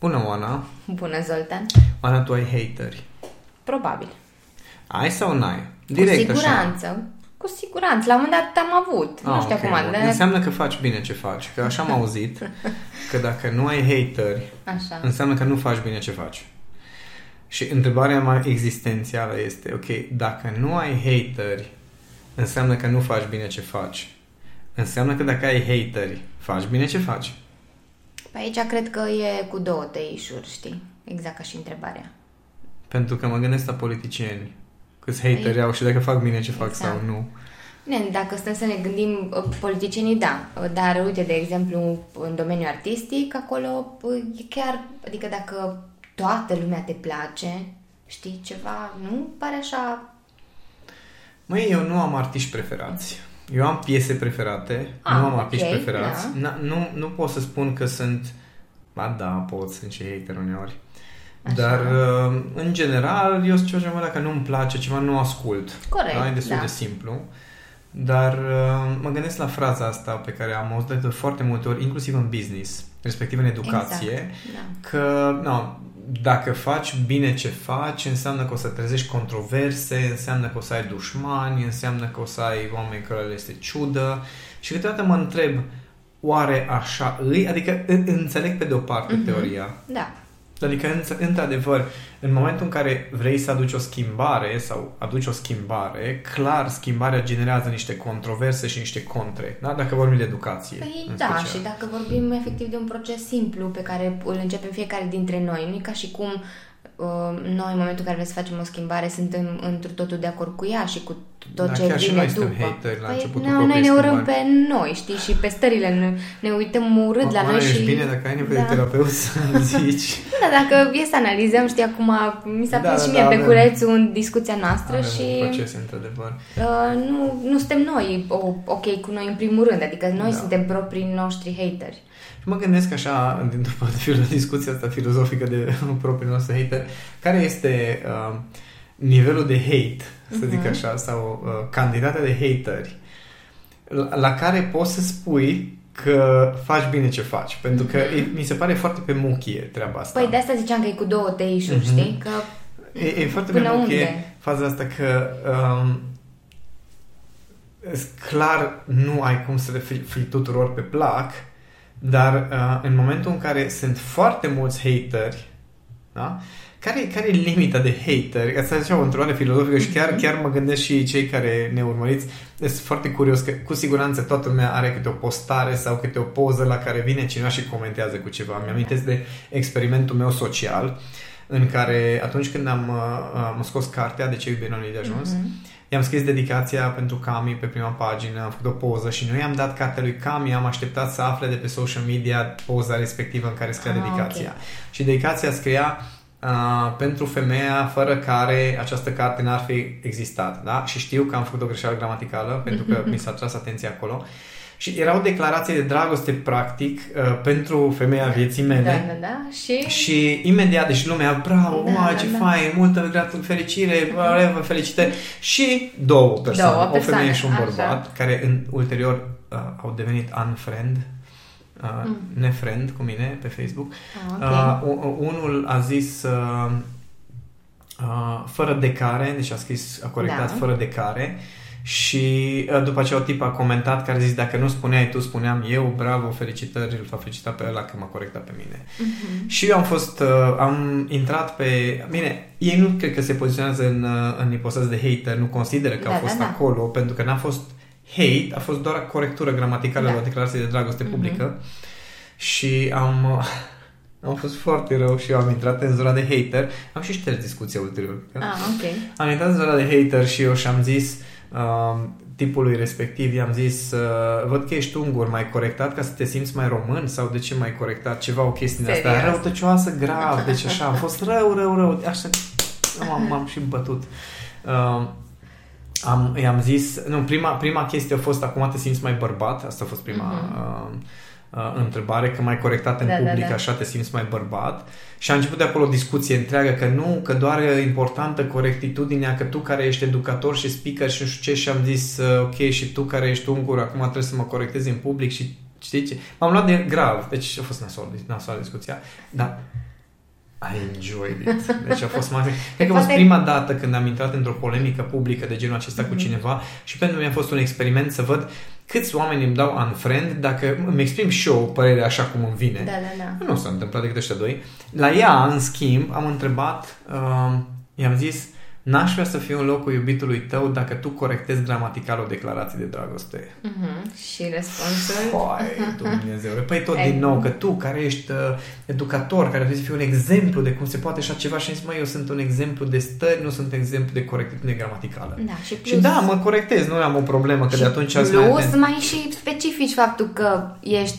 Bună, Oana! Bună, Zoltan! Oana, tu ai hateri. Probabil. Ai sau n-ai? Direct Cu siguranță. Așa. Cu siguranță. La un moment dat am avut. Ah, nu știu okay. acum. De... Înseamnă că faci bine ce faci. Că așa am auzit că dacă nu ai hateri, așa. înseamnă că nu faci bine ce faci. Și întrebarea mai existențială este, ok, dacă nu ai hateri, înseamnă că nu faci bine ce faci. Înseamnă că dacă ai hateri, faci bine ce faci. Pe aici cred că e cu două tăișuri, știi? Exact ca și întrebarea. Pentru că mă gândesc la politicieni. Câți hateri Ai... au și dacă fac bine ce fac exact. sau nu. Bine, dacă stăm să ne gândim, uh, politicienii da, dar uite, de exemplu, în domeniul artistic, acolo uh, e chiar, adică dacă toată lumea te place, știi, ceva, nu pare așa... Măi, eu nu am artiști preferați. Eu am piese preferate, ah, nu am okay, artiști preferați. Da. Nu, nu pot să spun că sunt... Ba da, pot, sunt și hater uneori. Așa. Dar, uh, în general, eu sunt ceva dacă nu-mi place, ceva nu ascult. Corect, da? E destul da. de simplu. Dar uh, mă gândesc la fraza asta pe care am auzit de foarte multe ori, inclusiv în business, respectiv în educație, exact, da. că no, dacă faci bine ce faci, înseamnă că o să trezești controverse, înseamnă că o să ai dușmani, înseamnă că o să ai oameni care le este ciudă și câteodată mă întreb, oare așa îi? Adică înțeleg pe de o parte mm-hmm. teoria. Da. Adică, într-adevăr, în momentul în care vrei să aduci o schimbare sau aduci o schimbare, clar, schimbarea generează niște controverse și niște contre, da? dacă vorbim de educație. Păi da, special. și dacă vorbim efectiv de un proces simplu pe care îl începem fiecare dintre noi, nu e ca și cum Uh, noi, în momentul în care vrem să facem o schimbare, suntem într totul de acord cu ea și cu tot da, ce chiar vine și noi după. Hater la păi, noi, noi ne urâm pe noi, știi, și pe stările, ne, ne uităm urât Acum la noi și... bine dacă ai nevoie da. de terapeut să zici. Da, dacă e să analizăm, știi, acum mi s-a da, și da, mie da, pe culețul în discuția noastră avem și... un proces, într-adevăr. Uh, nu, nu suntem noi ok cu noi în primul rând, adică noi da. suntem proprii noștri hateri. Și mă gândesc așa, dintr-o parte, la discuția asta filozofică de proprii noastre hater, care este uh, nivelul de hate, să zic uh-huh. așa, sau uh, cantitatea de hateri la, la care poți să spui că faci bine ce faci. Pentru că uh-huh. e, mi se pare foarte pe muchie treaba asta. Păi de asta ziceam că e cu două teișuri, uh-huh. știi? Că e, e foarte pe muchie unde? faza asta că um, clar nu ai cum să le fii tuturor pe plac, dar uh, în momentul în care sunt foarte mulți hateri, da? Care, care e limita de hateri? Asta e o întrebare filozofică și chiar, chiar mă gândesc și cei care ne urmăriți. Sunt foarte curios că cu siguranță toată lumea are câte o postare sau câte o poză la care vine cineva și comentează cu ceva. Mi-amintesc de experimentul meu social în care atunci când am, uh, am scos cartea De ce iubire nu de ajuns, mm-hmm I-am scris dedicația pentru Cami pe prima pagină, am făcut o poză și nu i-am dat cartea lui Cami, am așteptat să afle de pe social media poza respectivă în care scria ah, dedicația. Okay. Și dedicația scria uh, pentru femeia fără care această carte n-ar fi existat. Da? Și știu că am făcut o greșeală gramaticală pentru că mi s-a tras atenția acolo. Și era o declarație de dragoste, practic, uh, pentru femeia vieții mele. Da, da, da. Și, și imediat, deci lumea, bravo, da, wow, ce da, fain, da. multă gratul, fericire, vă felicitări. Și două persoane, două persoane. o femeie și un bărbat, Așa. care în, ulterior uh, au devenit unfriend, uh, mm. nefriend cu mine pe Facebook. Ah, okay. uh, unul a zis... Uh, Uh, fără decare, deci a scris, a corectat da. fără decare și uh, după aceea o tip a comentat care a zis dacă nu spuneai tu, spuneam eu, bravo, felicitări, îl fac felicitat pe ăla că m-a corectat pe mine. Uh-huh. Și eu am fost, uh, am intrat pe, bine, ei nu cred că se poziționează în, uh, în ipostază de hater, nu consideră că da, au fost da, da. acolo, pentru că n-a fost hate, a fost doar corectură gramaticală da. la o declarație de dragoste uh-huh. publică și am... Am fost foarte rău și eu am intrat în zona de hater. Am și șters discuția ulterior. Ah, ok. Am intrat în zona de hater și eu și-am zis uh, tipului respectiv, i-am zis uh, văd că ești ungur, mai corectat ca să te simți mai român sau de ce mai corectat ceva, o chestie asta răutăcioasă, grav, deci așa, am fost rău, rău, rău, așa, m-am, m-am și bătut. Uh, am, i-am zis, nu, prima, prima chestie a fost acum te simți mai bărbat, asta a fost prima uh-huh. uh, uh, întrebare, că mai corectat în da, da public, da, da. așa te simți mai bărbat. Și a început de acolo o discuție întreagă că nu, că doar e importantă corectitudinea, că tu care ești educator și speaker și nu știu ce și am zis uh, ok și tu care ești ungur acum trebuie să mă corectezi în public și știi ce? M-am luat de grav, deci a fost nasol, nasol discuția. Dar I enjoyed it. Deci a fost mai... Cred că a fost prima dată când am intrat într-o polemică publică de genul acesta mm-hmm. cu mhm. cineva și pentru mine a fost un experiment să văd câți oameni îmi dau unfriend dacă îmi exprim și eu părerea așa cum îmi vine. Da, da, da. Nu s-a întâmplat decât ăștia doi. La ea, în schimb, am întrebat, uh, i-am zis, uh, N-aș vrea să fiu în locul iubitului tău dacă tu corectezi gramatical o declarație de dragoste. Uh-huh. Și răspunsul? Păi, Dumnezeu. Păi tot din nou, că tu care ești uh, educator, care trebuie să fii un exemplu de cum se poate așa ceva și zis, măi, eu sunt un exemplu de stări, nu sunt exemplu de corectitudine gramaticală. Da, și, plus, și da, mă corectez, nu am o problemă, că de atunci... Plus, mai, mai și specifici faptul că ești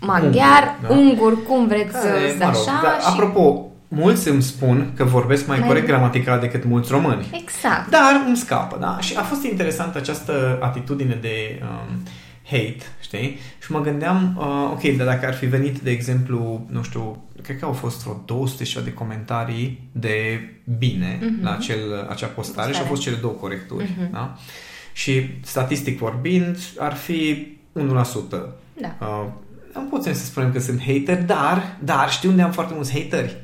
maghiar, ungur, da? ungur cum vreți care, să mă rog, așa. Da, și... Apropo, mulți îmi spun că vorbesc mai, mai corect gramatical decât mulți români. Exact. Dar îmi scapă, da? Și a fost interesantă această atitudine de um, hate, știi? Și mă gândeam, uh, ok, dar dacă ar fi venit, de exemplu, nu știu, cred că au fost vreo 200 și de comentarii de bine uh-huh. la acel, acea postare Postare. și au fost cele două corecturi, uh-huh. da? Și statistic vorbind, ar fi 1%. Da. Uh, nu putem să spunem că sunt hater, dar, dar știu unde am foarte mulți hateri.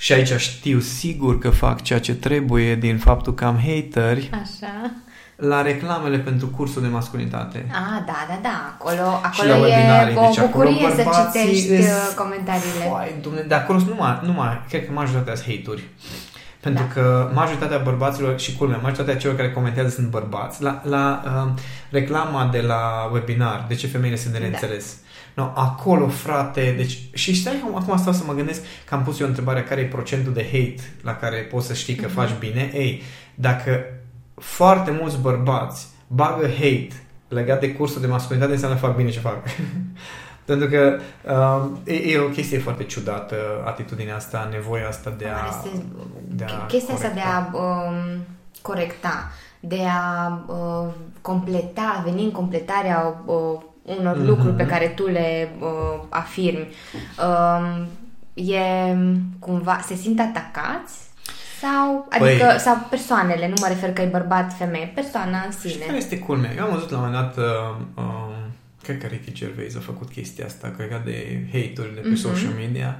Și aici știu sigur că fac ceea ce trebuie din faptul că am hateri. Așa. La reclamele pentru cursul de masculinitate. Ah, da, da, da. Acolo, acolo e o deci bucurie să citești uh, comentariile. Foai, dumne, de acolo nu mai, nu mai, cred că majoritatea sunt hate-uri. Pentru da. că majoritatea bărbaților și culmea, majoritatea celor care comentează sunt bărbați. La, la uh, reclama de la webinar, de ce femeile sunt de da. neînțeles. Da No, acolo, frate, deci... Și stai, acum stau să mă gândesc că am pus eu întrebarea care e procentul de hate la care poți să știi că mm-hmm. faci bine. Ei, dacă foarte mulți bărbați bagă hate legat de cursul de masculinitate, înseamnă fac bine ce fac. Pentru că um, e, e o chestie foarte ciudată, atitudinea asta, nevoia asta de a... Este, de a chestia corecta. asta de a um, corecta, de a uh, completa, a veni în completarea uh, unor mm-hmm. lucruri pe care tu le uh, afirmi, uh, e cumva, se simt atacați? Sau, adică, păi, sau persoanele, nu mă refer că e bărbat, femeie, persoana în sine. Și care este culmea? Eu am văzut la un moment dat, uh, uh, cred că Ricky Gervais a făcut chestia asta, cred de hate-uri de pe mm-hmm. social media,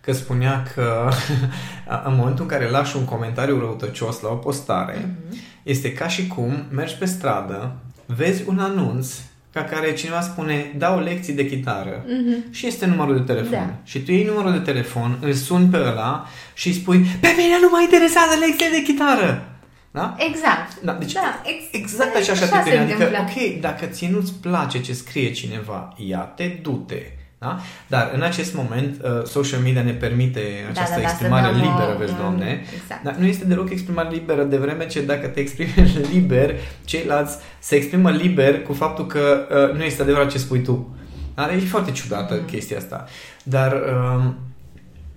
că spunea că în momentul în care lași un comentariu răutăcios la o postare, mm-hmm. este ca și cum mergi pe stradă, vezi un anunț ca care cineva spune, dau lecții de chitară mm-hmm. și este numărul de telefon. Da. Și tu iei numărul de telefon, îl suni pe ăla și îi spui, pe mine nu mă interesează lecții de chitară. Da? Exact. Da, deci da, ex- exact așa, așa, așa Adică, ok, dacă ție nu-ți place ce scrie cineva, ia-te, du-te. Da? Dar în acest moment uh, social media ne permite da, această da, da, exprimare liberă, o, vezi, mm, Doamne. Exact. Dar nu este deloc exprimare liberă de vreme ce dacă te exprimi liber, ceilalți se exprimă liber cu faptul că uh, nu este adevărat ce spui tu. Da? Deci e foarte ciudată mm. chestia asta. Dar uh,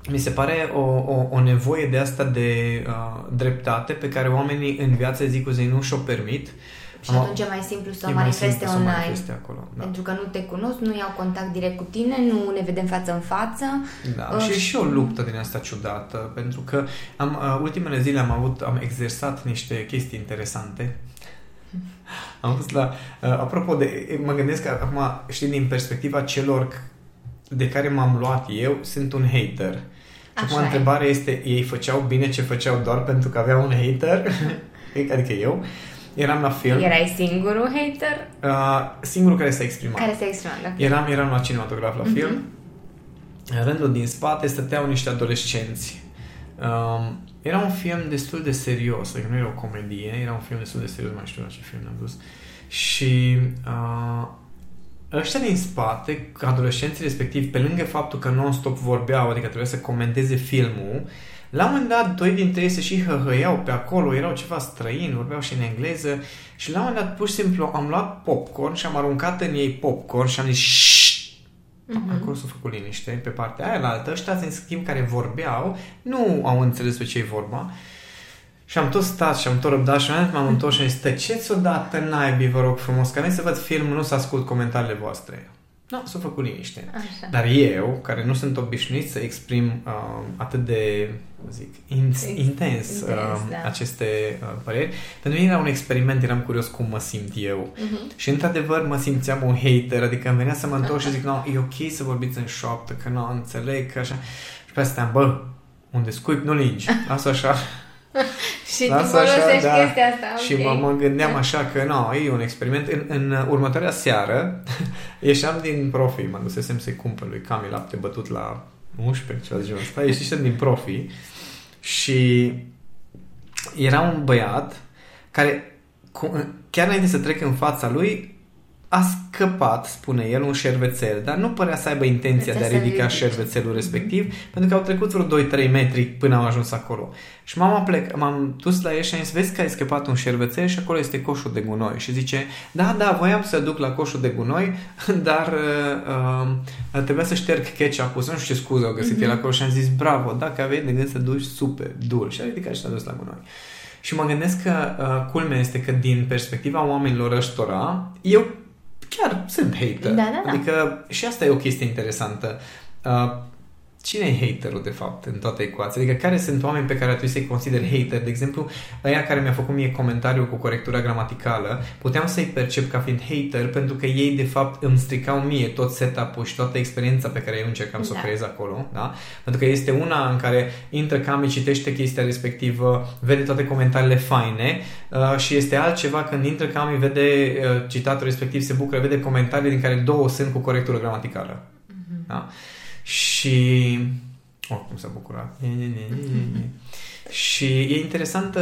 mi se pare o, o, o nevoie de asta de uh, dreptate pe care oamenii în viață zi cu zi nu și-o permit. Uh, și Am, atunci e mai simplu să o manifeste simplu online. Să manifeste acolo, da. Pentru că nu te cunosc, nu iau contact direct cu tine, nu ne vedem față în față. Da, uh, și e și o luptă din asta ciudată, pentru că am, uh, ultimele zile am avut, am exersat niște chestii interesante. Am fost la... Uh, apropo de... Mă gândesc că acum, știi, din perspectiva celor de care m-am luat eu, sunt un hater. Și acum întrebarea este, ei făceau bine ce făceau doar pentru că aveau un hater? adică eu. Eram la film. Erai singurul hater? Uh, singurul care s-a exprimat. Care s-a exprimat, da. Eram, eram la cinematograf la uh-huh. film. În rândul din spate stăteau niște adolescenți. Um, era un film destul de serios, adică nu era o comedie, era un film destul de serios, mai știu la ce film am dus. Și uh, ăștia din spate, adolescenții respectiv, pe lângă faptul că non-stop vorbeau, adică trebuia să comenteze filmul, uh, la un moment dat, doi dintre ei se și hăhăiau pe acolo, erau ceva străini, vorbeau și în engleză și la un moment dat, pur și simplu, am luat popcorn și am aruncat în ei popcorn și am zis Mm-hmm. Acolo s-a făcut liniște. Pe partea aia la altă, ăștia, în schimb, care vorbeau, nu au înțeles pe ce e vorba. Și am tot stat și am tot răbdat și m-am întors și am zis, tăceți odată naibii, vă rog frumos, că să văd filmul, nu să ascult comentariile voastre. Nu, s-a făcut liniște. Așa. Dar eu, care nu sunt obișnuit să exprim uh, atât de, zic, in, intens, intens uh, da. aceste uh, păreri, pentru mine era un experiment, eram curios cum mă simt eu. Uh-huh. Și într-adevăr mă simțeam un hater, adică îmi venea să mă întorc și zic, nu, e ok să vorbiți în șoaptă, că nu înțeleg, că așa. Și pe asta, bă, unde scuip nu lingi. Lasă așa. Și Lasă tu folosești așa, da. chestia asta. Și okay. mă, mă gândeam da. așa că, nu, e un experiment. În, în următoarea seară ieșeam din profi, mă dusesem să-i cumpăr lui Cami lapte bătut la 11, ceva de genul ăsta, ieșisem din profi și era un băiat care chiar înainte să trec în fața lui a scăpat, spune el, un șervețel, dar nu părea să aibă intenția de a ridica șervețelul respectiv, mm-hmm. pentru că au trecut vreo 2-3 metri până au ajuns acolo. Și m-am, plec, m-am dus la el și am zis, vezi că ai scăpat un șervețel și acolo este coșul de gunoi. Și zice, da, da, voiam să duc la coșul de gunoi, dar uh, uh, trebuia să șterg ketchup-ul, să nu știu ce scuză au găsit mm-hmm. el acolo și am zis, bravo, dacă aveai de gând să duci super dur. Și a ridicat și s-a dus la gunoi. Și mă gândesc că uh, culmea este că din perspectiva oamenilor ăștora, eu chiar sunt hater. Da, da, da. Adică și asta e o chestie interesantă. Uh, cine e haterul, de fapt, în toată ecuația? Adică care sunt oameni pe care trebuie să-i consider hater? De exemplu, aia care mi-a făcut mie comentariu cu corectura gramaticală, puteam să-i percep ca fiind hater pentru că ei, de fapt, îmi stricau mie tot setup-ul și toată experiența pe care eu încercam da. să o creez acolo. Da? Pentru că este una în care intră Cami, citește chestia respectivă, vede toate comentariile faine uh, și este altceva când intră Cami, vede uh, citatul respectiv, se bucură, vede comentarii din care două sunt cu corectură gramaticală. Mm-hmm. Da? Și... Oh, cum s-a bucurat. Și e interesantă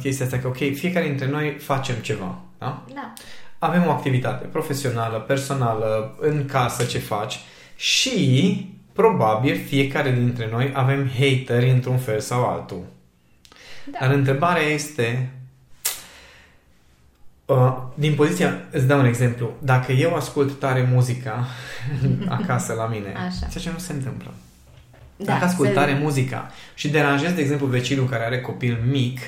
chestia asta că, ok, fiecare dintre noi facem ceva, da? Da. Avem o activitate profesională, personală, în casă ce faci și probabil fiecare dintre noi avem hateri într-un fel sau altul. Da. Dar întrebarea este Uh, din poziția, îți dau un exemplu. Dacă eu ascult tare muzica acasă la mine, Așa. ceea ce nu se întâmplă. Da, Dacă ascult se... tare muzica și deranjez, de exemplu, vecinul care are copil mic,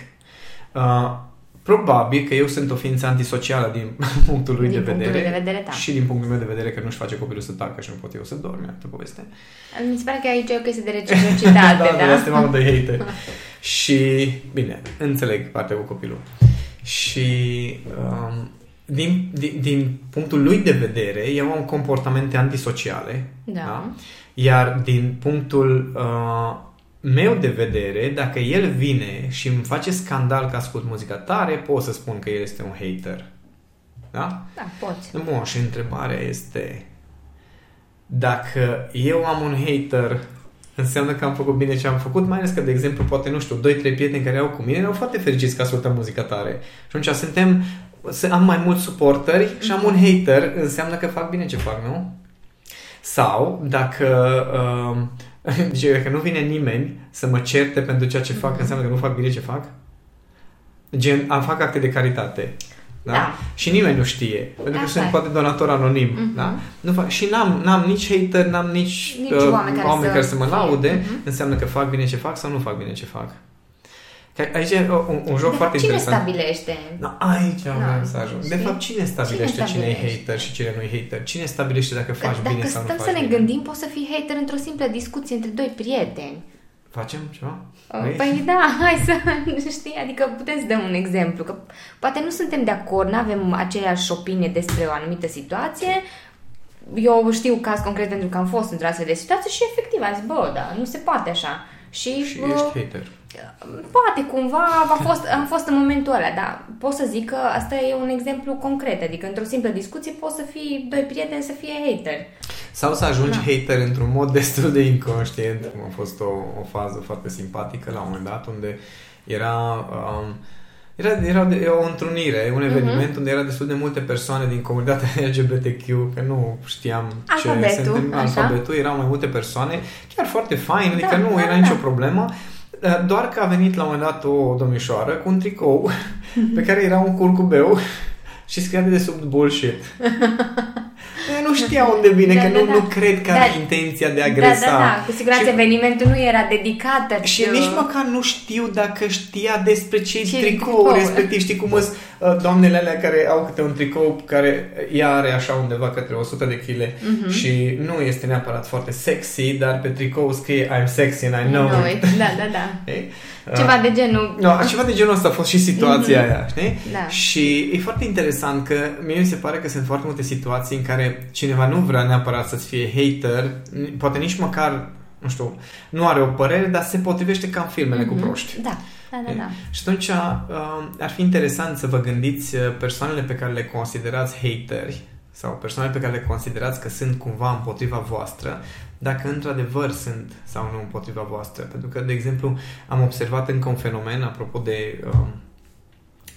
uh, probabil că eu sunt o ființă antisocială din punctul lui din de vedere, de vedere da. și din punctul meu de vedere că nu-și face copilul să tacă și nu pot eu să dorm, e poveste. Mi se pare că aici e o chestie de reciprocitate, da? da, da, este mamă de hater. și, bine, înțeleg partea cu copilul. Și um, din, din, din punctul lui de vedere, eu am comportamente antisociale. Da. da? Iar din punctul uh, meu de vedere, dacă el vine și îmi face scandal că ascult muzica tare, pot să spun că el este un hater. Da? Da, poți. Bun, și întrebarea este dacă eu am un hater înseamnă că am făcut bine ce am făcut, mai ales că, de exemplu, poate, nu știu, 2-3 prieteni care au cu mine au foarte fericiți că ascultă muzica tare. Și atunci suntem, să am mai mulți suporteri și am un hater, înseamnă că fac bine ce fac, nu? Sau, dacă, uh, deci, dacă nu vine nimeni să mă certe pentru ceea ce fac, mm-hmm. înseamnă că nu fac bine ce fac? Gen, am fac acte de caritate. Da? da. Și nimeni nu știe. Pentru că sunt poate donator anonim. Mm-hmm. Da? Nu fac, și n-am, n-am nici hater, n-am nici, nici uh, oameni, care, oameni să... care să mă laude. Mm-hmm. Înseamnă că fac bine ce fac sau nu fac bine ce fac. Că aici e un, un joc de foarte cine interesant. Cine stabilește? No, aici am no, să ajung. De fapt, cine stabilește cine, cine e hater și cine nu e hater? Cine stabilește dacă faci dacă bine sau nu faci Dacă stăm să ne gândim, poți să fii hater într-o simplă discuție între doi prieteni. Facem ceva? Păi, păi da, hai să știi, adică putem să dăm un exemplu, că poate nu suntem de acord, nu avem aceeași opinie despre o anumită situație, eu știu caz concret pentru că am fost într-o astfel de situație și efectiv am zis, bă, da, nu se poate așa. Și, și bă, ești hater. Poate cumva a fost, am fost în momentul ăla, dar pot să zic că asta e un exemplu concret, adică într-o simplă discuție poți să fii doi prieteni să fie hater. Sau să ajungi da. hater într-un mod destul de inconștient, cum a fost o, o fază foarte simpatică la un moment dat, unde era... Um, era, era o întrunire, un mhm. eveniment uh-huh. unde era destul de multe persoane din comunitatea LGBTQ, că nu știam alfabetul, ce se întâmplă, alfabetul, erau mai multe persoane, chiar foarte fain, adică da, nu da, era da. nicio problemă. Doar că a venit la un moment dat o domnișoară cu un tricou pe care era un curcubeu și scria de sub bullshit. Nu știa unde vine, da, că da, nu, da. nu cred că da. are intenția de a agresa. Da, da, da. Cu siguranță și, evenimentul nu era dedicat. Și eu... nici măcar nu știu dacă știa despre ce, ce tricou, tricou, respectiv. Știi cum sunt uh, doamnele alea care au câte un tricou care ea are așa undeva către 100 de kg uh-huh. și nu este neapărat foarte sexy, dar pe tricou scrie I'm sexy and I know, know it. Da, da, da. Ceva de genul... No, ceva de genul ăsta a fost și situația mm-hmm. aia, știi? Da. Și e foarte interesant că mie mi se pare că sunt foarte multe situații în care cineva nu vrea neapărat să-ți fie hater, poate nici măcar nu știu, nu are o părere, dar se potrivește ca în filmele mm-hmm. cu Mhm. proști. Da, da, da, da. Și atunci uh, ar fi interesant să vă gândiți uh, persoanele pe care le considerați hateri sau persoanele pe care le considerați că sunt cumva împotriva voastră, dacă într-adevăr sunt sau nu împotriva voastră. Pentru că, de exemplu, am observat încă un fenomen, apropo de, uh,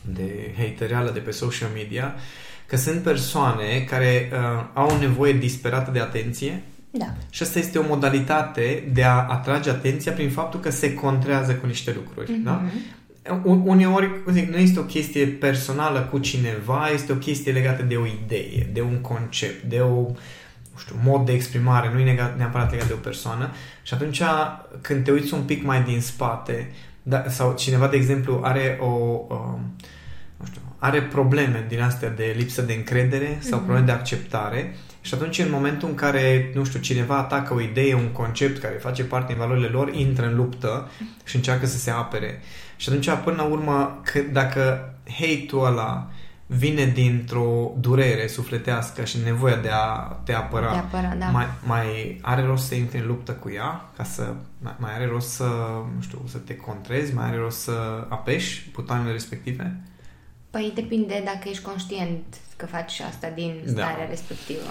de haterială de pe social media, că sunt persoane care uh, au nevoie disperată de atenție Da. și asta este o modalitate de a atrage atenția prin faptul că se contrează cu niște lucruri. Mhm. Da? U- Uneori, cum zic, nu este o chestie personală cu cineva, este o chestie legată de o idee, de un concept, de o nu știu, mod de exprimare, nu e nega- neapărat legat de o persoană. Și atunci, când te uiți un pic mai din spate, da, sau cineva, de exemplu, are o, um, nu știu, are probleme din astea de lipsă de încredere sau Mhm. probleme de acceptare și atunci în momentul în care, nu știu, cineva atacă o idee, un concept care face parte din valorile lor, intră în luptă și încearcă să se apere. Și atunci, până la urmă, că, dacă hate-ul ăla vine dintr-o durere sufletească și nevoia de a te apăra, De apăra, da. mai, mai are rost să intri în luptă cu ea, ca să mai, mai are rost să, nu știu, să te contrezi, mai are rost să apeși butoanele respective? Păi depinde dacă ești conștient că faci asta din Da. starea respectivă.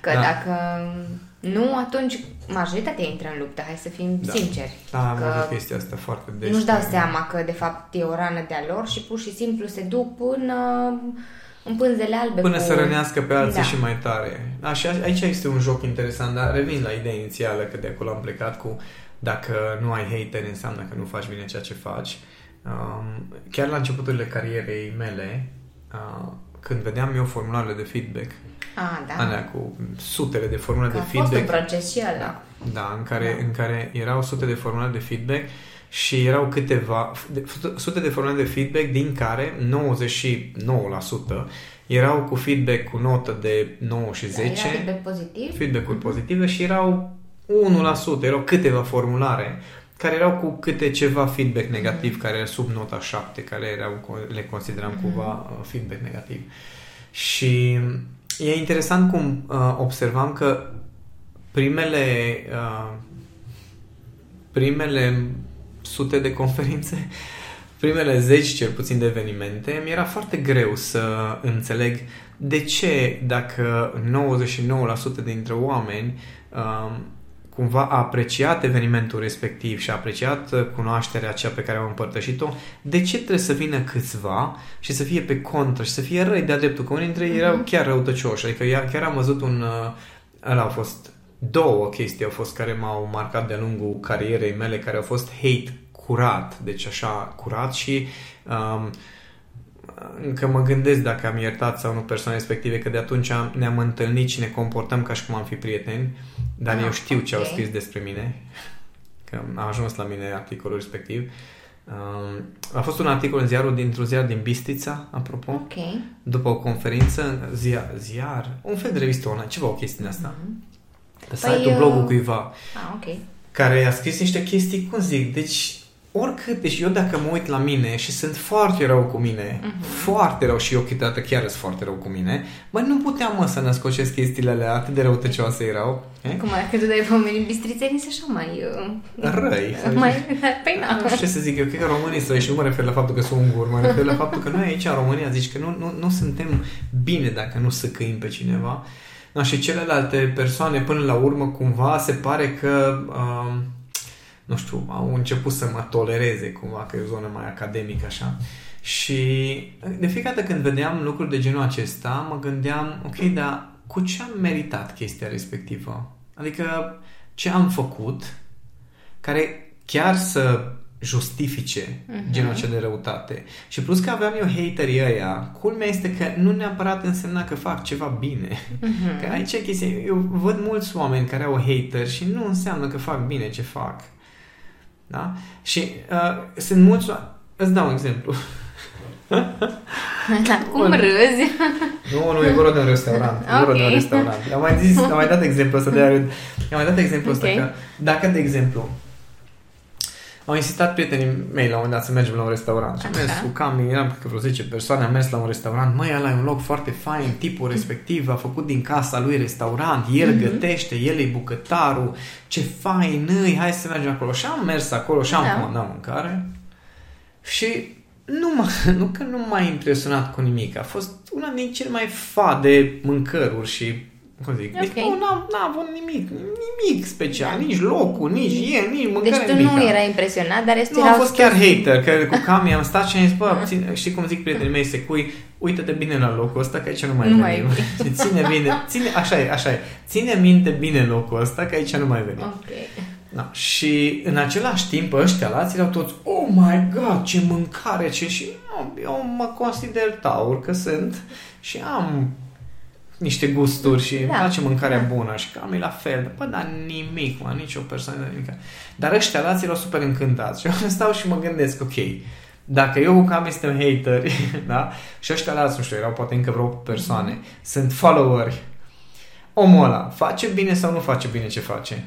Că Da. dacă nu, atunci majoritatea intră în luptă, hai să fim Da. sinceri. Da, am Că văzut chestia asta foarte des. Nu-și dau seama că de fapt e o rană de-a lor și pur și simplu se duc până în pânzele albe. Până cu... să rănească pe alții Da. și mai tare. Da, și a- aici este un joc interesant, dar revin la ideea inițială, că de acolo am plecat cu dacă nu ai hater înseamnă că nu faci bine ceea ce faci. Um, chiar la începuturile carierei mele, uh, când vedeam eu formularele de feedback, A, da. alea cu sutele de formulare Că a de fost un feedback, proces și ăla. Da, da, în care, Da. în care erau sute de formulare de feedback și erau câteva, de- sute de formulare de feedback din care 99% erau cu feedback cu notă de 9 și 10, Da, era feedback pozitiv. feedback-uri pozitive și erau 1%, erau câteva formulare care erau cu câte ceva feedback negativ, care era sub nota 7, care erau, le consideram cumva uh, feedback negativ. Și e interesant cum uh, observam că primele uh, primele sute de conferințe, primele zeci cel puțin de evenimente, mi era foarte greu să înțeleg de ce dacă 99% dintre oameni uh, cumva a apreciat evenimentul respectiv și a apreciat uh, cunoașterea aceea pe care au împărtășit-o, de ce trebuie să vină câțiva și să fie pe contră și să fie răi de-a dreptul? Că unii dintre ei erau chiar răutăcioși. Adică ia- chiar am văzut un... uh, Ăla au fost două chestii au fost care m-au marcat de-a lungul carierei mele, care au fost hate curat, deci așa curat și um, încă mă gândesc dacă am iertat sau nu persoane respective, că de atunci am, ne-am întâlnit și ne comportăm ca și cum am fi prieteni, dar Ah, eu știu ce au ok. scris despre mine, că a ajuns la mine articolul respectiv. Um, a fost un articol în ziarul dintr-un ziar din Bistița, apropo, Ok. după o conferință, ziar, ziar un fel de revistă online, ceva o chestie din asta. Pe Păi, site-ul eu- blogul cuiva Ah, ok. care a scris niște chestii, cum zic, deci oricât, deci eu dacă mă uit la mine și sunt foarte rău cu mine, Mhm. foarte rău și eu câteodată chiar sunt foarte rău cu mine, bă, nu puteam mă să născocesc chestiile alea atât de răutăcioase erau, eh? Cum dacă tu dai pe oamenii bistrițeni, sunt așa mai... uh, răi. să zic. mai... Păi Nu na. știu ce să zic, eu cred că românii sunt și nu mă refer la faptul că sunt ungur, mă refer la faptul că noi aici în România zici că nu, nu, nu suntem bine dacă nu săcăim pe cineva. Da, și celelalte persoane până la urmă cumva se pare că um, nu știu, au început să mă tolereze cumva, că e o zonă mai academică așa. Și de fiecare dată când vedeam lucruri de genul acesta, mă gândeam, ok, dar cu ce am meritat chestia respectivă? Adică ce am făcut care chiar să justifice Mhm. genul acela de răutate. Și plus că aveam eu haterii ăia, culmea este că nu neapărat însemna că fac ceva bine. Mhm. Că aici e chestia, eu văd mulți oameni care au hater și nu înseamnă că fac bine ce fac. Da? Și uh, sunt mulți oameni, îți dau un exemplu. Dar cum Bun. râzi? Nu, nu, e vorba de un restaurant. E vorba de un Ok. restaurant. Am mai zis, am mai dat exemplu ăsta de râd. Am mai dat exemplu ăsta Ok. că dacă, de exemplu, Au insistat prietenii mei la un moment dat să mergem la un restaurant. Și am mers cu Cami, eram cred că vreo 10 persoane, am mers la un restaurant. Măi, ăla e un loc foarte fain, tipul respectiv a făcut din casa lui restaurant, el mm-hmm. gătește, el e bucătarul, ce fain îi, hai să mergem acolo. Și am mers acolo și am da. comandat mâncare. Și nu, m-a, nu că nu m-a impresionat cu nimic. A fost una din cele mai fade mâncăruri și cum zic, okay. deci, nu, n-am, n-am avut nimic, nimic special, da. nici locul, nici el, nici mâncare, Deci tu nimic. nu era impresionat, dar este Nu, am fost chiar hater, că cu Cami am stat și am zis, bă, ține, știi cum zic prietenii mei, secui, uită-te bine la locul ăsta, că aici nu mai Nu venim. mai Și ține bine, ține, așa e, așa e, ține minte bine locul ăsta, că aici nu mai venim. Ok. Da. Și în același timp ăștia lați erau toți Oh my god, ce mâncare, ce... Și nu, eu mă consider taur că sunt și am niște gusturi și da. îmi place mâncarea Da. bună și cam e la fel. Bă, dar nimic, mă, nicio persoană, nimic. Dar ăștia lați erau super încântați și eu stau și mă gândesc, ok, dacă eu cu Cami suntem hateri, da? Și ăștia lați, nu știu, erau poate încă vreo persoane, sunt followeri, omul ăla face bine sau nu face bine ce face?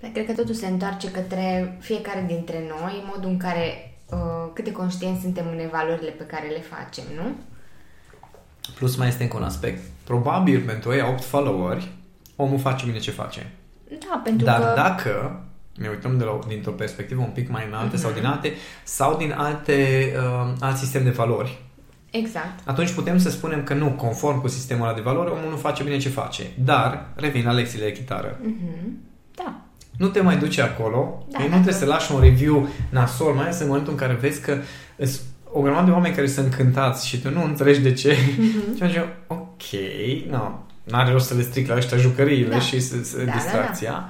Dar cred că totul se întoarce către fiecare dintre noi, modul în care uh, cât de conștienți suntem în valorile pe care le facem, nu? Plus mai este încă un aspect. Probabil pentru ei 8 followeri, omul face bine ce face. Da, pentru Dar că... dacă ne uităm de la, dintr-o perspectivă un pic mai înaltă Mhm. sau din alte, sau din alte, uh, alt sistem de valori, Exact. atunci putem să spunem că nu, conform cu sistemul ăla de valori, omul nu face bine ce face. Dar, revin la lecțiile de chitară. Mhm. Da. Nu te mai duce acolo, Da, da, nu dacă- trebuie să lași un review nasol, mai ales în momentul în care vezi că îs o grămadă de oameni care sunt încântați și tu nu înțelegi de ce. Mhm. Și atunci, ok, nu, n-are rost să le stric la ăștia jucăriile Da. și să, să Da, da, distracția,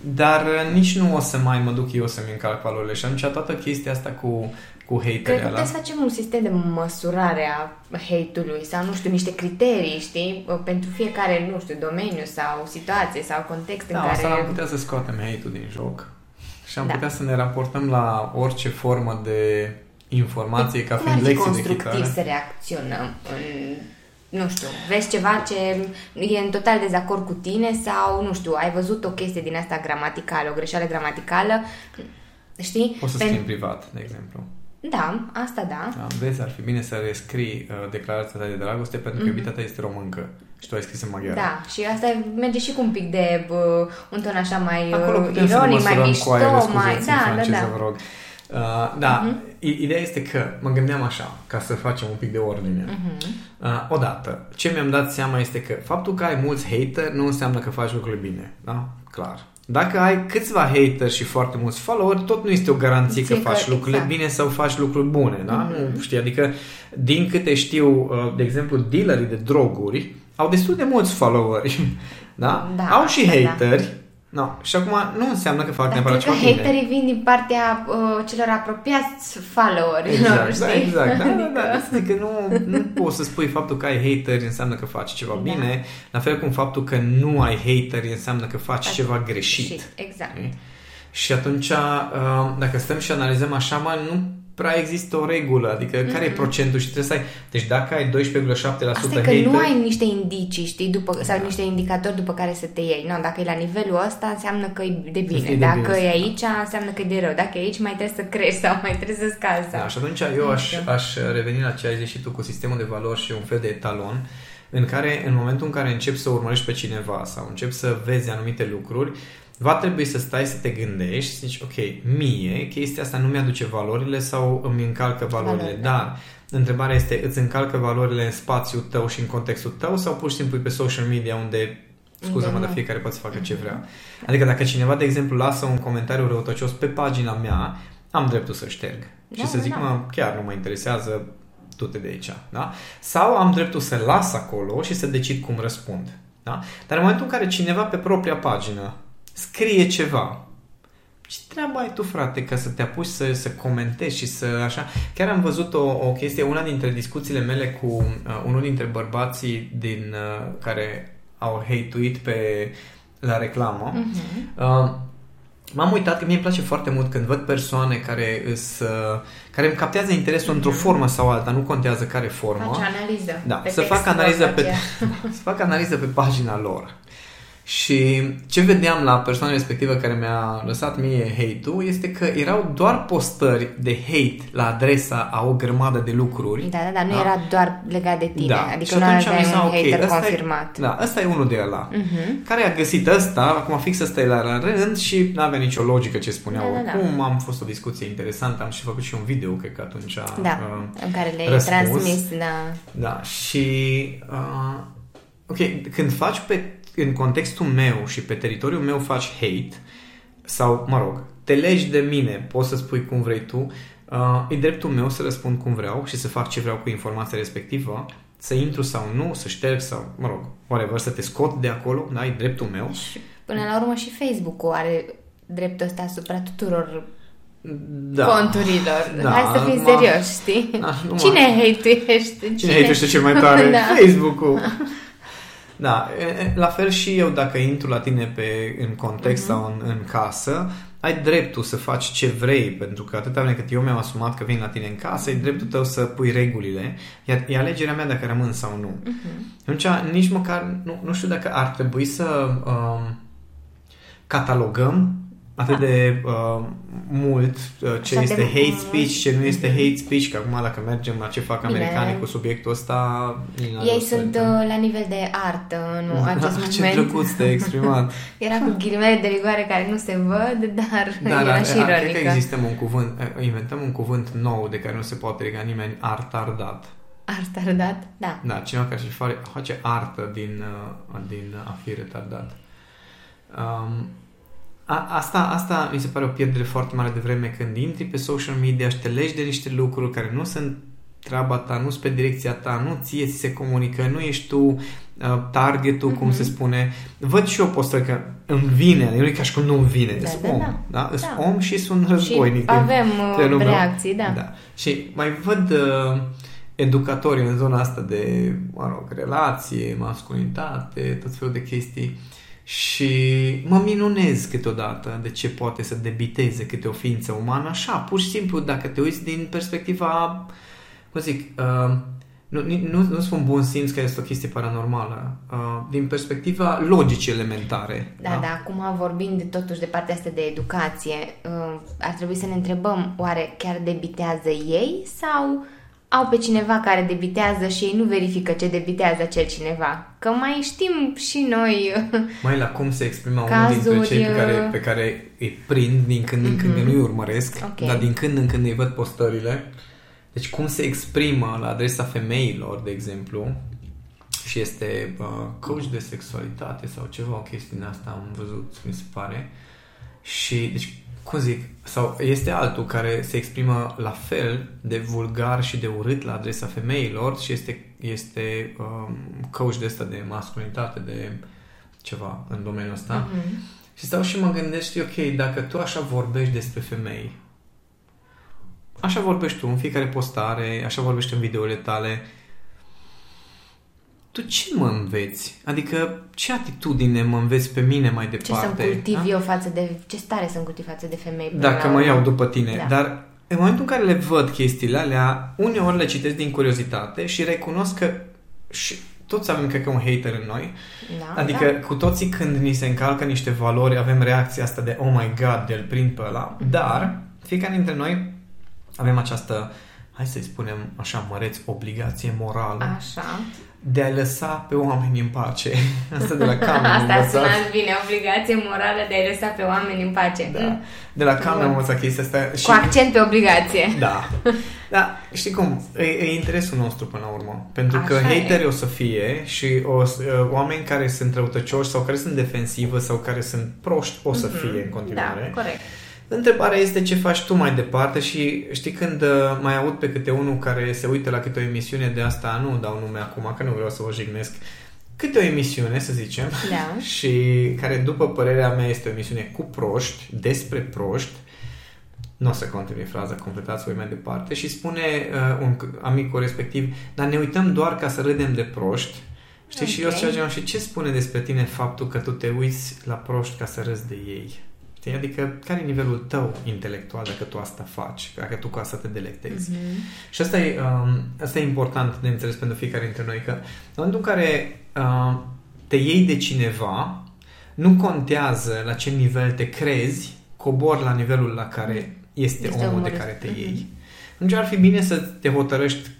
dar uh, nici nu o să mai mă duc eu să-mi încarc valorile și atunci toată chestia asta cu, cu Cred haterii că ăla. putem să facem un sistem de măsurare a hate-ului sau, nu știu, niște criterii, știi, pentru fiecare, nu știu, domeniu sau situație sau context în Da, care... asta am putea să scoatem hate-ul din joc și am Da. putea să ne raportăm la orice formă de informație ca Cum ar fiind fi lecții de constructiv chitară. să reacționăm în, nu știu, vezi ceva ce e în total dezacord cu tine sau, nu știu, ai văzut o chestie din asta gramaticală, o greșeală gramaticală, știi? Poți să Pen- scrii în privat, de exemplu. Da, asta da. Da, vezi, ar fi bine să rescrii uh, declarația ta de dragoste pentru că iubita ta este româncă și tu ai scris în maghiară. Mhm. Da, și asta merge și cu un pic de uh, un ton așa mai Acolo uh, putem să ne ironic, mai măsurăm mișto, cu aia, mai... scuzați Da, în da, franceză, da. vă rog. Uh, da, uh-huh. ideea este că mă gândeam așa, ca să facem un pic de ordine. Uh-huh. Uh, odată, ce mi-am dat seama este că faptul că ai mulți hater nu înseamnă că faci lucrurile bine. Da? Clar. Dacă ai câțiva hater și foarte mulți follower, tot nu este o garanție că Ție că- faci lucrurile exact. bine sau faci lucruri bune. Da? Mhm. Nu știi, adică din câte știu, uh, de exemplu, dealerii de droguri au destul de mulți followeri. Da? Da, au și asta da. Hateri. No. Și acum nu înseamnă că fac Dar neapărat cred că ceva bine. haterii vin din partea uh, celor apropiați followerilor, Exact, da, știi? exact. Da, da, Adică- da. Adică nu, nu poți să spui faptul că ai hateri înseamnă că faci ceva Da. bine, la fel cum faptul că nu ai hateri înseamnă că faci Faci ceva greșit. Greșit, exact. Știi? Și atunci, uh, dacă stăm și analizăm așa, mă, nu prea există o regulă, adică care e procentul și trebuie să ai... Deci dacă ai 12,7% Asta e că hateri, nu ai niște indicii, știi, după, sau Da. niște indicatori după care să te iei. Nu, dacă e la nivelul ăsta, înseamnă că e de bine. de dacă bine, e da. aici, înseamnă că e de rău. Dacă e aici, mai trebuie să crești sau mai trebuie să scazi. Sau... Da, și atunci eu aș, știu. aș reveni la ce ai zis și tu cu sistemul de valori și un fel de etalon în care în momentul în care începi să urmărești pe cineva sau începi să vezi anumite lucruri, va trebui să stai să te gândești și să zici, ok, mie chestia asta nu mi-aduce valorile sau îmi încalcă valorile, Valorile. dar întrebarea este, îți încalcă valorile în spațiul tău și în contextul tău sau pur și simplu e pe social media unde scuză-mă, Unde dar nu. fiecare poate să facă ce vrea. Adică dacă cineva, de exemplu, lasă un comentariu răutăcios pe pagina mea, am dreptul să șterg. Da, și să da, zic, da. mă, chiar nu mă interesează, du-te de aici. Da? Sau am dreptul să las acolo și să decid cum răspund. Da? Dar în momentul în care cineva pe propria pagină scrie ceva, ce treabă ai tu, frate, ca să te apuci să, să comentezi și să așa... Chiar am văzut o, o chestie, una dintre discuțiile mele cu uh, unul dintre bărbații din uh, care au hate-uit pe la reclamă. Mhm. Uh, M-am uitat că mie îmi place foarte mult când văd persoane care, îs, uh, care îmi captează interesul într-o formă sau alta, nu contează care formă. Faci analiză. Da, pe să text fac analiză sau pe, ce- să fac analiză pe pagina lor. Și ce vedeam la persoana respectivă care mi-a lăsat mie hate-ul este că erau doar postări de hate la adresa a o grămadă de lucruri. Da, da, da, nu da? era doar legat de tine, da. adică și nu atunci am aveai zis, un "Ah, ok, hater ăsta confirmat. E, da, ăsta e unul de ăla. Mhm. Care a găsit ăsta, acum fix ăsta e la rând și nu avea nicio logică ce spuneau. Da, da, da. Acum am fost o discuție interesantă, am și făcut și un video, cred că atunci. Da, uh, în care le-ai răspuns. transmis, da. Da, și uh, ok, când faci pe, în contextul meu și pe teritoriul meu faci hate sau, mă rog, te legi de mine, poți să spui cum vrei tu, uh, e dreptul meu să răspund cum vreau și să fac ce vreau cu informația respectivă, să intru sau nu, să șterg sau, mă rog, whatever, să te scot de acolo, da, e dreptul meu. Și până la urmă și Facebook-ul are dreptul ăsta asupra tuturor Da. conturilor. Da, Hai să fim numai- serioși, știi? Da, numai- Cine hate-uiește? Cine hate cel mai tare? Da. Facebook-ul. Da, e, e, la fel și eu dacă intru la tine pe, în context Mhm. sau în, în casă, ai dreptul să faci ce vrei, pentru că atâta vreme cât eu mi-am asumat că vin la tine în casă, e dreptul tău să pui regulile, iar e alegerea mea dacă rămân sau nu. Mhm. Atunci, nici măcar, nu, nu știu dacă ar trebui să um, catalogăm atât de uh, mult uh, ce Așa de este hate mult. speech, ce nu este hate speech, că acum dacă mergem la ce fac Bine. americanii cu subiectul ăsta... nu are Ei rost să sunt intrăm. uh, la nivel de artă, nu acest ce moment. drăguț te-ai exprimat. Era cu ghilimele de rigoare care nu se văd, dar Da, era da, și a, cred ironică. că există un cuvânt, eh, inventăm un cuvânt nou de care nu se poate lega nimeni, artardat. Artă arătat? Da. Da, cineva care și face, face artă din, uh, din a fi retardat. Um, a, asta, asta mi se pare o pierdere foarte mare de vreme când intri pe social media și te legi de niște lucruri care nu sunt treaba ta, nu sunt pe direcția ta, nu ție ți se comunică, nu ești tu uh, targetul, cum Mhm. se spune. Văd și eu postări că îmi vine, nu e ca și cum nu îmi vine, Da, sunt da, om, da. da? Sunt Da. om și sunt războinic. Și din avem uh, trenul meu. reacții, da. Da. Și mai văd uh, educatori în zona asta de, mă rog, relație, masculinitate, tot felul de chestii și mă minunez câteodată de ce poate să debiteze câte o ființă umană așa, pur și simplu, dacă te uiți din perspectiva, cum zic, uh, nu, nu, nu spun bun simț că este o chestie paranormală, uh, din perspectiva logicii elementare. Da, da, acum vorbind totuși de partea asta de educație, uh, ar trebui să ne întrebăm, oare chiar debitează ei sau au pe cineva care debitează și ei nu verifică ce debitează acel cineva? Că mai știm și noi Mai la cum se exprimă unul Cazuri, dintre cei pe care, uh, pe care îi prind din când în când, Mhm. mm-hmm. nu-i urmăresc, Ok. dar din când în când îi văd postările. Deci cum se exprimă la adresa femeilor, de exemplu, și este uh, coach de sexualitate sau ceva, o chestie din asta am văzut, mi se pare. Și, deci, cum zic, sau este altul care se exprimă la fel de vulgar și de urât la adresa femeilor și este, este um, coach de ăsta de masculinitate, de ceva în domeniul ăsta. Mhm. Și stau și mă gândesc, știi, ok, dacă tu așa vorbești despre femei, așa vorbești tu în fiecare postare, așa vorbești în videole tale, tu ce mă înveți? Adică ce atitudine mă înveți pe mine mai ce departe? să-mi cultiv da? eu față de... Ce stare să-mi cultiv față de femei? până Dacă la mă urmă? iau după tine. Da. Dar în momentul în care le văd chestiile alea, uneori le citesc din curiozitate și recunosc că și toți avem, cred că, un hater în noi. Da, Adică da. cu toții când ni se încalcă niște valori avem reacția asta de oh my god, de-l prind pe ăla. Dar fiecare dintre noi avem această, hai să-i spunem așa măreț, obligație morală Așa. De a lăsa pe oameni în pace. Asta de la cam am Asta a învățat. sunat bine, obligație morală de a lăsa pe oameni în pace. Da. Mm. De la cam am Bun. învățat chestia asta. Și Cu accent pe obligație. Da. Da, știi cum? E, e interesul nostru până la urmă. Pentru că Așa e. hateri o să fie și o, să- uh, oameni care sunt răutăcioși sau care sunt defensivă sau care sunt proști o să fie în continuare. Da, corect. Întrebarea este ce faci tu mai departe și știi când uh, mai aud pe câte unul care se uită la câte o emisiune de asta, nu dau nume acum, că nu vreau să vă jignesc, câte o emisiune, să zicem, Da. și care, după părerea mea, este o emisiune cu proști, despre proști, nu o să continui fraza, completați voi mai departe, și spune uh, un amicul respectiv, dar ne uităm doar ca să râdem de proști, Știi, și eu Ok. ziceam, și ce spune despre tine faptul că tu te uiți la proști ca să râzi de ei? Știi? Adică, care e nivelul tău intelectual dacă tu asta faci, dacă tu cu asta te delectezi? Mhm. Și asta e, um, asta e important de înțeles pentru fiecare dintre noi, că în momentul în care uh, te iei de cineva, nu contează la ce nivel te crezi, cobor la nivelul la care este, Este omul omul de care te ăsta. iei. Atunci ar fi bine să te hotărăști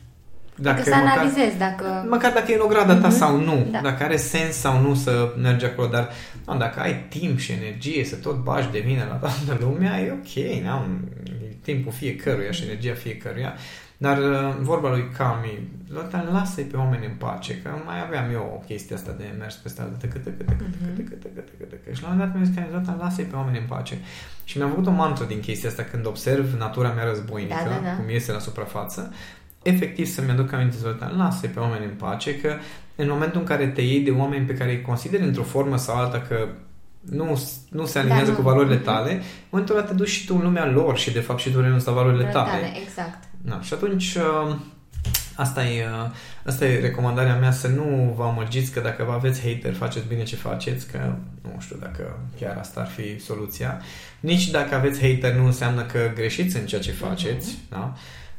dacă Dacă să măcar, analizezi dacă... măcar dacă e în ograda ta Mhm. sau nu, Da. dacă are sens sau nu să mergi acolo, dar nu, dacă ai timp și energie să tot bași de mine la toată lumea, e ok, n-am, e timpul fiecăruia și energia fiecăruia, dar uh, vorba lui Cami, Zoltan, lasă-i pe oameni în pace, că mai aveam eu o chestie asta de mers pe stradă, tăcă, tăcă, tăcă, tăcă, Mhm. tăcă, tăcă, tăcă, tăcă. Și la un moment dat mi-a zis, Cami, Zoltan, lasă-i pe oameni în pace. Și mi-am făcut o mantră din chestia asta când observ natura mea războinică, Da, da, da. cum iese la suprafață, efectiv să-mi aduc aminte, Zoltan, lasă-i pe oameni în pace, că în momentul în care te iei de oameni pe care îi consideri într-o formă sau alta că nu, nu se aliniază Da, cu nu. valorile Mhm. tale, în momentul ăla te duci și tu în lumea lor și de fapt și tu renunți la valorile tale. Exact. Da, și atunci uh, asta e, uh, asta e recomandarea mea să nu vă amăgiți că dacă vă aveți hater faceți bine ce faceți, că nu știu dacă chiar asta ar fi soluția. Nici dacă aveți hater nu înseamnă că greșiți în ceea ce faceți, da?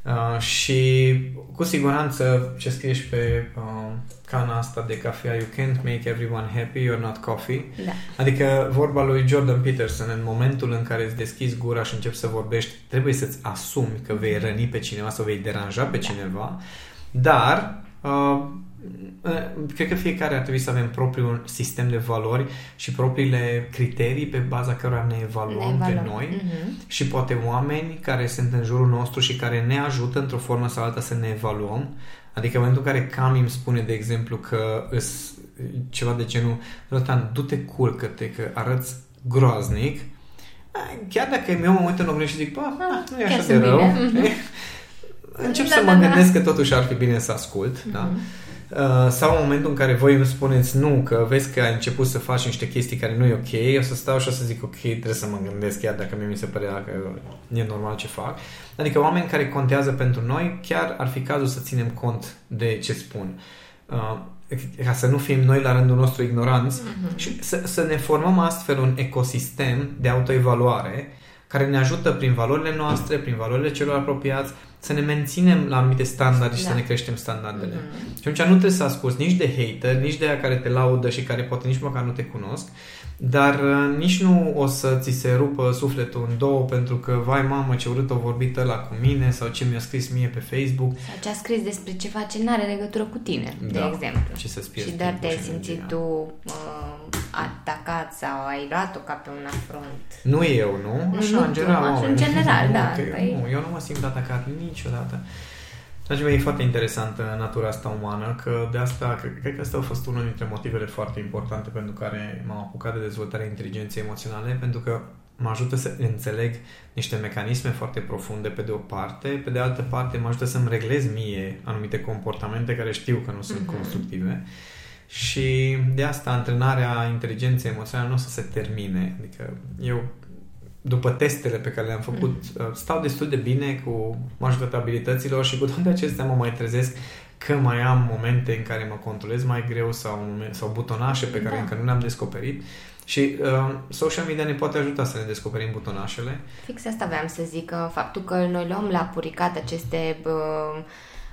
Uh, și cu siguranță ce scrie și pe uh, cana asta de cafea You can't make everyone happy, you're not coffee. Da. Adică vorba lui Jordan Peterson, în momentul în care îți deschizi gura și începi să vorbești, trebuie să-ți asumi că vei răni pe cineva sau vei deranja pe Da. cineva, dar uh, uh, cred că fiecare ar trebui să avem propriul sistem de valori și propriile criterii pe baza cărora ne evaluăm, Ne pe evaluăm. noi Mhm. și poate oameni care sunt în jurul nostru și care ne ajută într-o formă sau alta să ne evaluăm. Adică în momentul în care Cami îmi spune, de exemplu, că îs ceva de genul Rotan, du-te, culcă-te, că arăți groaznic, chiar dacă eu mă uit în oglindă și zic, bă, ah, nu e chiar așa de sunt rău, bine." încep Da, să da, mă da. gândesc că totuși ar fi bine să ascult, da? Mhm. Uh, sau în momentul în care voi îmi spuneți nu, că vezi că ai început să faci niște chestii care nu e ok, o să stau și o să zic ok, trebuie să mă gândesc chiar dacă mie mi se părea că e normal ce fac. Adică oameni care contează pentru noi, chiar ar fi cazul să ținem cont de ce spun. Uh, ca să nu fim noi la rândul nostru ignoranți Mhm. și să, să ne formăm astfel un ecosistem de autoevaluare care ne ajută prin valorile noastre, prin valorile celor apropiați, să ne menținem la anumite standarde și Da. să ne creștem standardele. Mhm. Și atunci nu trebuie să asculți nici de hater, nici de aia care te laudă și care poate nici măcar nu te cunosc, dar uh, nici nu o să ți se rupă sufletul în două pentru că, vai mamă, ce urât o vorbit ăla cu mine sau ce mi-a scris mie pe Facebook. Sau ce a scris despre ceva ce nu are legătură cu tine, de Da. exemplu. Și să-ți pierzi Și doar timpul te-ai și simțit energia. tu uh, atacat sau ai luat-o ca pe un afront. Nu eu, nu? Nu, Așa, nu în tu, general. așa, oameni. în general, Nu, da, că păi- nu, eu nu mă simt atacat niciodată. Dragii mei, e foarte interesantă natura asta umană, că de asta, cred, cred că asta a fost unul dintre motivele foarte importante pentru care m-am apucat de dezvoltarea inteligenței emoționale, pentru că mă ajută să înțeleg niște mecanisme foarte profunde pe de o parte, pe de altă parte mă ajută să-mi reglez mie anumite comportamente care știu că nu sunt Mhm. constructive și de asta antrenarea inteligenței emoționale nu o să se termine. Adică eu după testele pe care le-am făcut, Mhm. uh, stau destul de bine cu majoritatea abilităților și cu toate acestea mă mai trezesc că mai am momente în care mă controlez mai greu sau, momen- sau butonașe pe care Da. încă nu le-am descoperit și uh, social media ne poate ajuta să ne descoperim butonașele. Fix asta aveam să zic, că faptul că noi luăm la puricat aceste uh,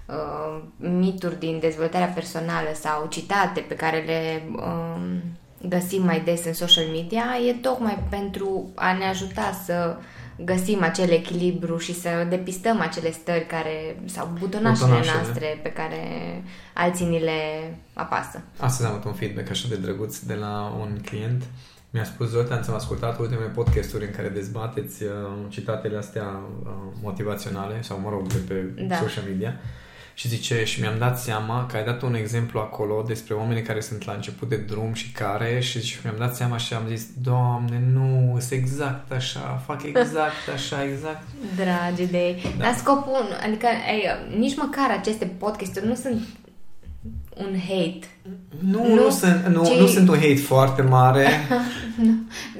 uh, mituri din dezvoltarea personală sau citate pe care le uh, găsim mai des în social media e tocmai pentru a ne ajuta să găsim acel echilibru și să depistăm acele stări care sau butonașele, Butonașele. noastre pe care alții ni le apasă. Astăzi am avut un feedback așa de drăguț de la un client. Mi-a spus, Zoltan, ți-am ascultat ultimele podcasturi în care dezbateți uh, citatele astea uh, motivaționale sau, mă rog, de pe Da. social media. Și zice, și mi-am dat seama că ai dat un exemplu acolo despre oamenii care sunt la început de drum și care și, și mi-am dat seama și am zis, Doamne, nu, sunt exact așa, fac exact așa, exact. Dragi de ei. Da. Dar scopul, adică ei, nici măcar aceste podcasturi nu sunt un hate. Nu, Nu, nu, sunt, nu, ci- nu sunt un hate foarte mare.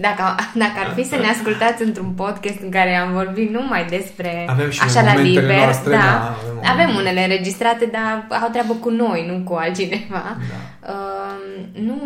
Dacă, dacă ar fi să ne ascultați într-un podcast în care am vorbit numai despre Avem și așa noi la momentele liber, noastre, da, da, avem avem, momente. unele înregistrate, dar au treabă cu noi, nu cu altcineva. Da. Uh, nu,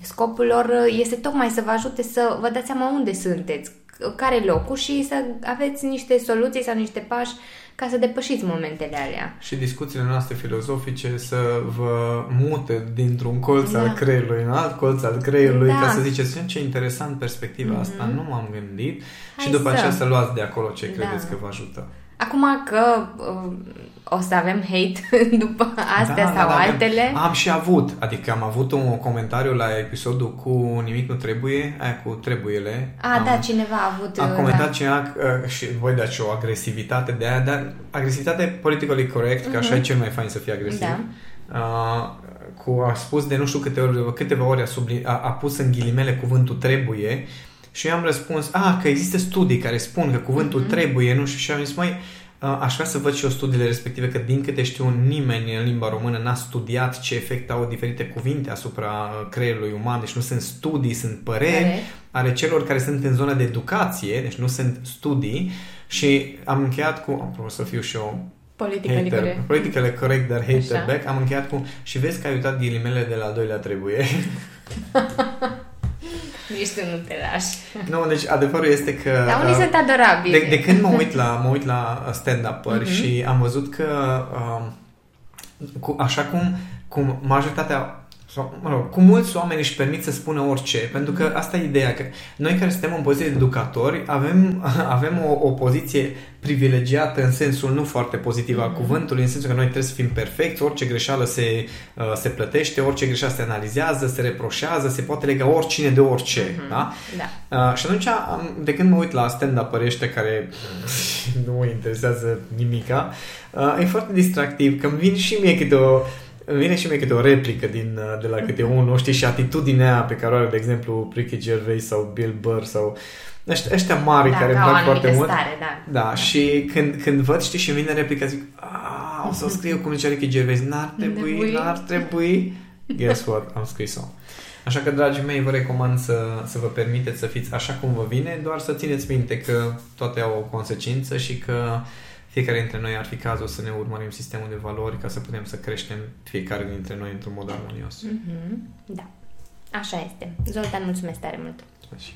scopul lor este tocmai să vă ajute să vă dați seama unde sunteți, care e locul și să aveți niște soluții sau niște pași ca să depășiți momentele alea. Și discuțiile noastre filozofice să vă mute dintr-un colț Da. al creierului în alt colț al creierului, Da. ca să ziceți, ce interesant perspectiva Mhm. asta, nu m-am gândit. Hai și după să. aceea să luați de acolo ce Da. credeți că vă ajută. Acum că uh, o să avem hate după astea Da, sau da, da, altele, Am și avut, adică am avut un comentariu la episodul cu Nimic nu trebuie, aia cu trebuiele. a, am, da, cineva a avut... A uh, comentat da. cineva uh, și voi dați o agresivitate de aia, dar agresivitate politically correct, că așa Mhm. e cel mai fain să fii agresiv. Da. Uh, cu, a spus de nu știu câte ori, câteva ori a, subli, a, a pus în ghilimele cuvântul trebuie și eu am răspuns, a, că există studii care spun că cuvântul Mhm. trebuie, nu știu, și am zis, mai aș vrea să văd și eu studiile respective, că din câte știu nimeni în limba română n-a studiat ce efect au diferite cuvinte asupra uh, creierului uman, deci nu sunt studii, sunt păreri Păreri. ale celor care sunt în zona de educație, deci nu sunt studii și am încheiat cu, apropo să fiu și eu Politically hater, corect. politically correct, dar hater Așa. back, am încheiat cu și vezi că ai uitat ghilimele de la al doilea trebuie. Nici tu nu te lași. nu, deci adevărul este că... Dar unii uh, sunt adorabili. de, de când mă uit la, mă uit la stand-up-uri Mhm. și am văzut că uh, cu, așa cum, cum majoritatea sau, mă rog, cu mulți oameni își permit să spună orice, pentru că asta e ideea, că noi care suntem în poziție de educatori avem, avem o, o poziție privilegiată în sensul nu foarte pozitiv al Mhm. cuvântului, în sensul că noi trebuie să fim perfecți, orice greșeală se, uh, se plătește, orice greșeală se analizează, se reproșează, se poate lega oricine de orice, Mhm. da? Da. Uh, și atunci, am, de când mă uit la stand-up ăștia care nu mă interesează nimica, uh, e foarte distractiv, că îmi vin și mie câte o îmi vine și mie câte o replică din, uh, de la câte unul, știi, și atitudinea aia pe care o are, de exemplu, Ricky Gervais sau Bill Burr sau ăștia, ăștia mari da, care îmi ca o plac foarte anumită mult. stare, da. Da, și când, când văd, știi, și îmi vine replica, zic, "Ah, o să o scriu cum zicea Ricky Gervais, n-ar trebui, Trebui. n-ar trebui. Guess what? Am scris-o. Așa că, dragii mei, vă recomand să, să vă permiteți să fiți așa cum vă vine, doar să țineți minte că toate au o consecință și că fiecare dintre noi ar fi cazul să ne urmărim sistemul de valori ca să putem să creștem fiecare dintre noi într-un mod armonios. Mhm. Da. Așa este. Zoltan, mulțumesc tare mult. Și